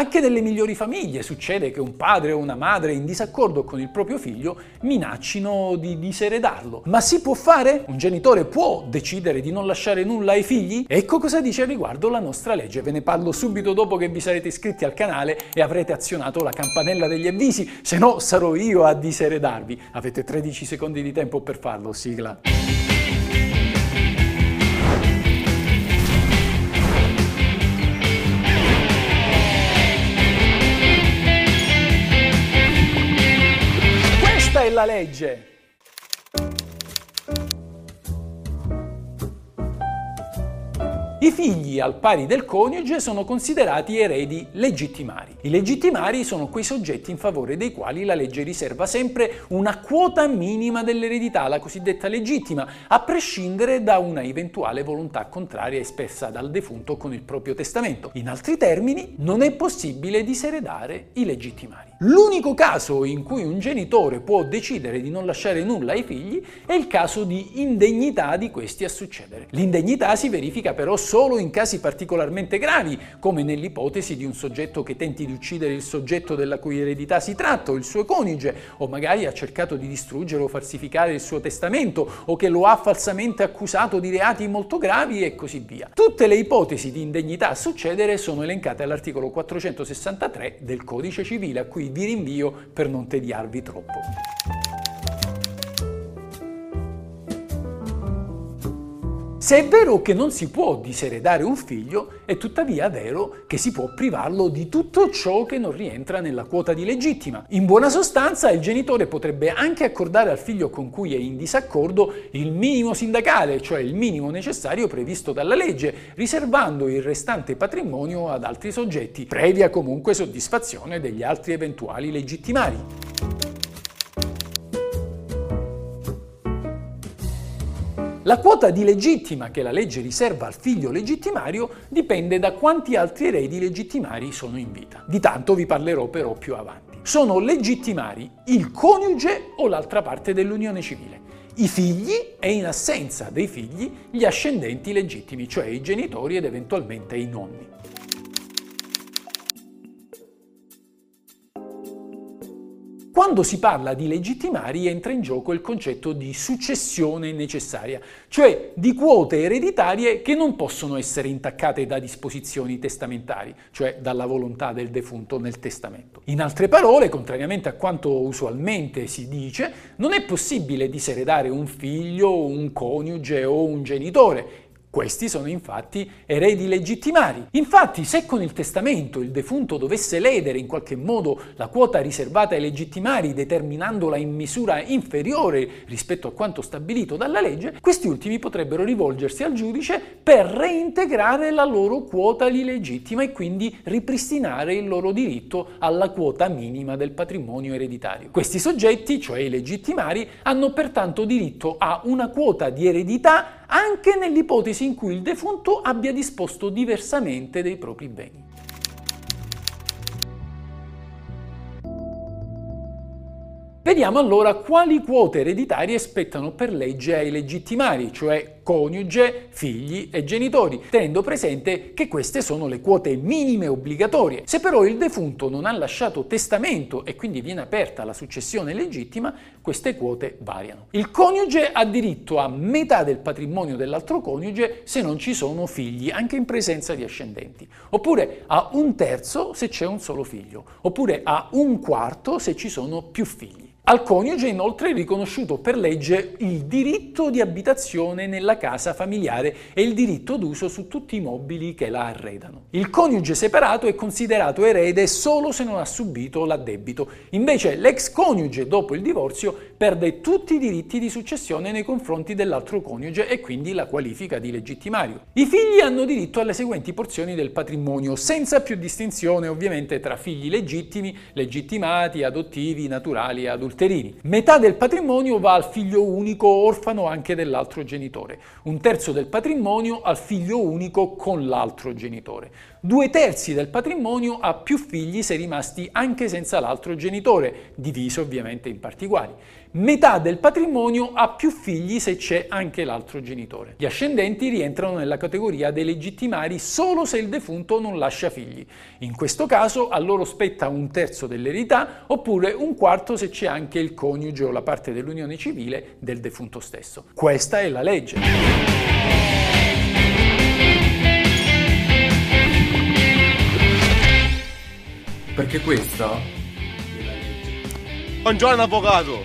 Anche nelle migliori famiglie succede che un padre o una madre in disaccordo con il proprio figlio minaccino di diseredarlo. Ma si può fare? Un genitore può decidere di non lasciare nulla ai figli? Ecco cosa dice al riguardo la nostra legge. Ve ne parlo subito dopo che vi sarete iscritti al canale e avrete azionato la campanella degli avvisi, se no sarò io a diseredarvi. Avete 13 secondi di tempo per farlo, sigla. Questa è la legge. I figli al pari del coniuge sono considerati eredi legittimari. I legittimari sono quei soggetti in favore dei quali la legge riserva sempre una quota minima dell'eredità, la cosiddetta legittima, a prescindere da una eventuale volontà contraria espressa dal defunto con il proprio testamento. In altri termini, non è possibile diseredare i legittimari. L'unico caso in cui un genitore può decidere di non lasciare nulla ai figli è il caso di indegnità di questi a succedere. L'indegnità si verifica però in casi particolarmente gravi, come nell'ipotesi di un soggetto che tenti di uccidere il soggetto della cui eredità si tratta, o il suo coniuge, o magari ha cercato di distruggere o falsificare il suo testamento, o che lo ha falsamente accusato di reati molto gravi e così via. Tutte le ipotesi di indegnità a succedere sono elencate all'articolo 463 del Codice Civile, a cui vi rinvio per non tediarvi troppo. Se è vero che non si può diseredare un figlio, è tuttavia vero che si può privarlo di tutto ciò che non rientra nella quota di legittima. In buona sostanza, il genitore potrebbe anche accordare al figlio con cui è in disaccordo il minimo sindacale, cioè il minimo necessario previsto dalla legge, riservando il restante patrimonio ad altri soggetti, previa comunque soddisfazione degli altri eventuali legittimari. La quota di legittima che la legge riserva al figlio legittimario dipende da quanti altri eredi legittimari sono in vita. Di tanto vi parlerò però più avanti. Sono legittimari il coniuge o l'altra parte dell'unione civile, i figli e in assenza dei figli gli ascendenti legittimi, cioè i genitori ed eventualmente i nonni. Quando si parla di legittimari entra in gioco il concetto di successione necessaria, cioè di quote ereditarie che non possono essere intaccate da disposizioni testamentari, cioè dalla volontà del defunto nel testamento. In altre parole, contrariamente a quanto usualmente si dice, non è possibile diseredare un figlio, un coniuge o un genitore, questi sono infatti eredi legittimari. Infatti, se con il testamento il defunto dovesse ledere in qualche modo la quota riservata ai legittimari, determinandola in misura inferiore rispetto a quanto stabilito dalla legge, questi ultimi potrebbero rivolgersi al giudice per reintegrare la loro quota di legittima e quindi ripristinare il loro diritto alla quota minima del patrimonio ereditario. Questi soggetti, cioè i legittimari, hanno pertanto diritto a una quota di eredità anche nell'ipotesi in cui il defunto abbia disposto diversamente dei propri beni. Vediamo allora quali quote ereditarie spettano per legge ai legittimari, cioè coniuge, figli e genitori, tenendo presente che queste sono le quote minime obbligatorie. Se però il defunto non ha lasciato testamento e quindi viene aperta la successione legittima, queste quote variano. Il coniuge ha diritto a metà del patrimonio dell'altro coniuge se non ci sono figli, anche in presenza di ascendenti, oppure a un terzo se c'è un solo figlio, oppure a un quarto se ci sono più figli. Al coniuge inoltre è riconosciuto per legge il diritto di abitazione nella casa familiare e il diritto d'uso su tutti i mobili che la arredano. Il coniuge separato è considerato erede solo se non ha subito l'addebito, invece l'ex coniuge dopo il divorzio perde tutti i diritti di successione nei confronti dell'altro coniuge e quindi la qualifica di legittimario. I figli hanno diritto alle seguenti porzioni del patrimonio, senza più distinzione ovviamente tra figli legittimi, legittimati, adottivi, naturali e adulteri Terini. Metà del patrimonio va al figlio unico orfano anche dell'altro genitore, un terzo del patrimonio al figlio unico con l'altro genitore, Due terzi del patrimonio a più figli se rimasti anche senza l'altro genitore, diviso ovviamente in parti uguali. Metà del patrimonio a più figli se c'è anche l'altro genitore. Gli ascendenti rientrano nella categoria dei legittimari solo se il defunto non lascia figli. In questo caso a loro spetta un terzo dell'eredità oppure un quarto se c'è anche il coniuge o la parte dell'unione civile del defunto stesso. Questa è la legge. Perché questa Buongiorno avvocato,